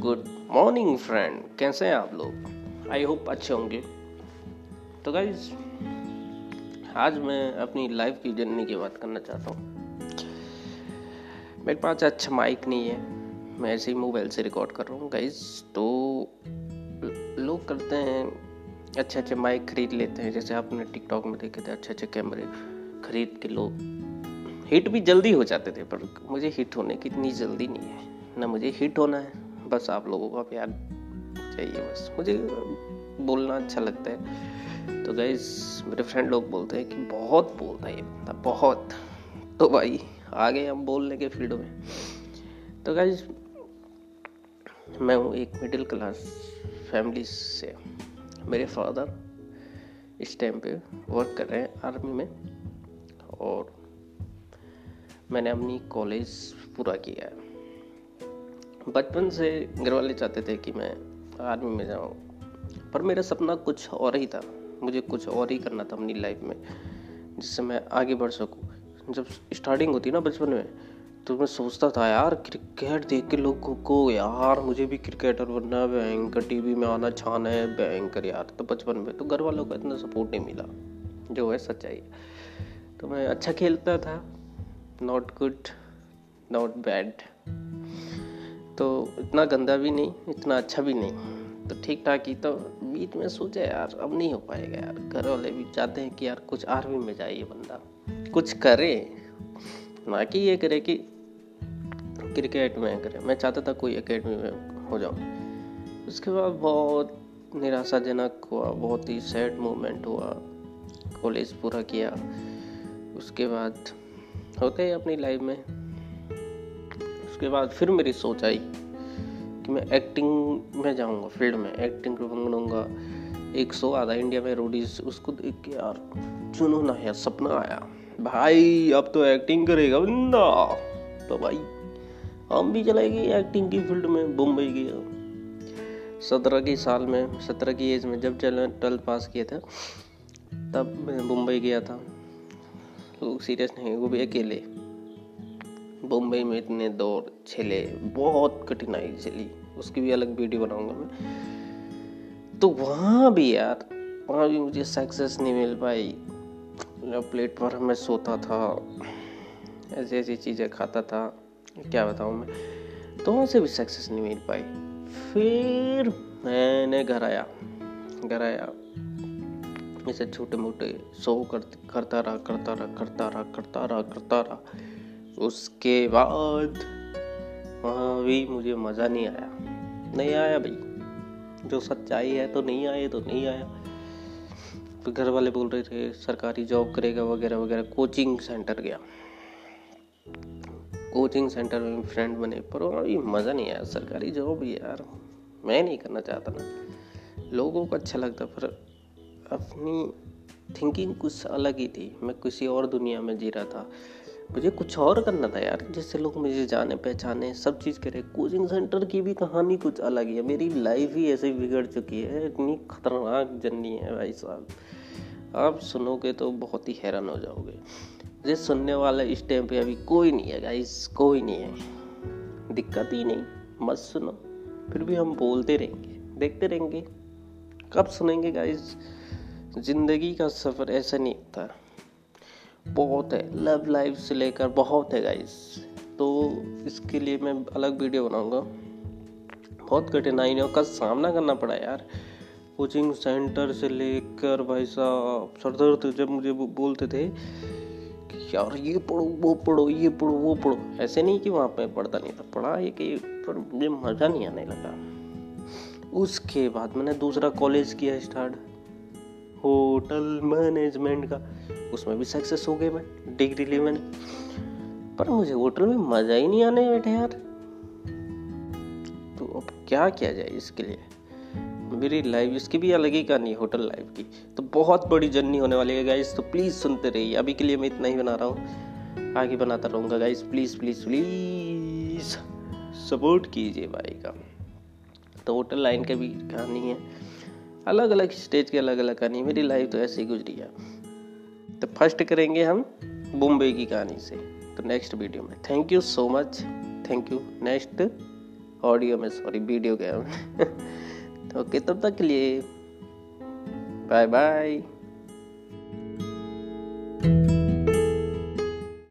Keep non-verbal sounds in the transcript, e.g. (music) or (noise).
Good morning friend कैसे हैं आप लोग? आई होप अच्छे होंगे। तो गाइज़ आज मैं अपनी लाइफ की जर्नी की बात करना चाहता हूँ। मेरे पास अच्छा माइक नहीं है। मैं ऐसे ही मोबाइल से रिकॉर्ड कर रहा हूँ गाइज़ तो लोग करते हैं अच्छे अच्छे माइक खरीद लेते हैं। जैसे आपने टिकटॉक में देखे थे अच्छे अच्छे कैमरे खरीद के लोग हिट भी जल्दी हो जाते थे, पर मुझे हिट होने की इतनी जल्दी नहीं है। ना मुझे हिट होना है बस आप लोगों का प्यार चाहिए बस। मुझे बोलना अच्छा लगता है। तो गैस मेरे फ्रेंड लोग बोलते हैं कि बहुत बोलता है ये बंदा, बहुत। तो भाई आ गए हम बोलने के फ़ील्ड में। तो गैस मैं हूँ एक मिडिल क्लास फैमिली से। मेरे फादर इस टाइम पे वर्क कर रहे हैं आर्मी में और मैंने अपनी कॉलेज पूरा किया है। बचपन से घर वाले चाहते थे कि मैं आर्मी में जाऊँ, पर मेरा सपना कुछ और ही था। मुझे कुछ और ही करना था अपनी लाइफ में, जिससे मैं आगे बढ़ सकूँ। जब स्टार्टिंग होती ना बचपन में तो मैं सोचता था, यार क्रिकेट देख के लोगों को, यार, मुझे भी क्रिकेटर बनना है, भयंकर टीवी में आना छाना है, भयंकर यार। तो बचपन में तो घर वालों का इतना सपोर्ट नहीं मिला, जो है सच्चाई तो मैं अच्छा खेलता था नॉट गुड नॉट बैड तो इतना गंदा भी नहीं, इतना अच्छा भी नहीं। तो ठीक ठाक ही तो बीच में सोचा यार, अब नहीं हो पाएगा यार। घर वाले भी चाहते हैं कि यार कुछ आर्मी में जाए ये बंदा। कुछ करे। ना कि ये करे कि क्रिकेट में करे। मैं चाहता था कोई एकेडमी में हो जाऊँ। उसके बाद बहुत निराशाजनक हुआ, बहुत ही सैड मोमेंट हुआ। कॉलेज पूरा किया। उसके बाद होते हैं अपनी लाइफ में। उसके बाद फिर मेरी सोच आई कि मैं एक्टिंग में जाऊँगा फ़ील्ड में एक्टिंग बनूँगा एक शो आता इंडिया में रोडीज उसको देख के यार चुनो ना यार, सपना आया। भाई, अब तो एक्टिंग करेगा बंदा। तो भाई, हम भी चले गए एक्टिंग की फ़ील्ड में मुंबई गया सत्रह के साल में, सत्रह की एज में जब चल ट्वेल्थ पास किया था, तब मैं मुंबई गया था। लोग सीरियस नहीं, वो भी अकेले। मुंबई में इतने दौर छेले बहुत कठिनाई चली उसकी भी अलग वीडियो बनाऊँगा मैं। तो वहाँ भी यार वहाँ भी मुझे सक्सेस नहीं मिल पाई। प्लेटफॉर्म में सोता था ऐसी ऐसी चीज़ें खाता था क्या बताऊँ मैं। तो वहाँ से भी सक्सेस नहीं मिल पाई। फिर मैंने घर आया घर आया। ऐसे छोटे मोटे शो कर, करता रहा करता रहा करता रहा करता रहा करता रहा। उसके बाद वहाँ भी मुझे मज़ा नहीं आया। नहीं आया भाई। जो सच्चाई है तो नहीं आए तो नहीं आया। तो घर वाले बोल रहे थे, सरकारी जॉब करेगा वगैरह वगैरह। कोचिंग सेंटर गया। कोचिंग सेंटर में फ्रेंड बने, पर वहाँ भी मज़ा नहीं आया। सरकारी जॉब यार, मैं नहीं करना चाहता ना। लोगों को अच्छा लगता, पर अपनी थिंकिंग कुछ अलग ही थी। मैं किसी और दुनिया में जी रहा था। मुझे कुछ और करना था यार, जिससे लोग मुझे जाने, पहचाने। सब चीज़ करे। कोचिंग सेंटर की भी कहानी कुछ अलग ही है। मेरी लाइफ ही ऐसे बिगड़ चुकी है। इतनी खतरनाक जर्नी है भाई साहब। आप सुनोगे तो बहुत ही हैरान हो जाओगे। ये सुनने वाला इस टाइम पे अभी कोई नहीं है गाइस कोई नहीं है। दिक्कत ही नहीं। मत सुनो। फिर भी हम बोलते रहेंगे। देखते रहेंगे। कब सुनेंगे गाइस ज़िंदगी का सफ़र ऐसा नहीं होता। बहुत है लव लाइफ से लेकर बहुत है गाइस तो इसके लिए मैं अलग वीडियो बनाऊँगा. बहुत कठिनाइयों का सामना करना पड़ा यार. कोचिंग सेंटर से लेकर भाई साहब सरदर्द जब मुझे बोलते थे कि यार ये पढ़ो, वो पढ़ो, ये पढ़ो, वो पढ़ो. ऐसे नहीं कि वहाँ पे पढ़ता नहीं था, पढ़ा ये कि पर मुझे मज़ा नहीं आने लगा. उसके बाद मैंने दूसरा कॉलेज किया स्टार्ट होटल मैनेजमेंट का, उसमें भी सक्सेस हो गए मैं डिग्री ली मैंने। पर मुझे होटल में मज़ा ही नहीं आने बैठे यार। तो अब क्या किया जाए इसके लिए? मेरी लाइफ इसकी भी अलग ही कहानी होटल लाइफ की। तो बहुत बड़ी जर्नी होने वाली है गाइस तो प्लीज़ सुनते रहिए। अभी के लिए मैं इतना ही बना रहा हूँ। आगे बनाता रहूँगा guys please please please support कीजिए भाई का। तो होटल लाइन का भी कहानी है। अलग अलग स्टेज के अलग अलग कहानी, मेरी लाइफ तो ऐसे ही गुजरी है। तो फ़र्स्ट करेंगे हम मुंबई की कहानी से। तो नेक्स्ट वीडियो में। Thank you so much thank you next audio में सॉरी वीडियो गया ओके (laughs) तब तक के लिए। Bye bye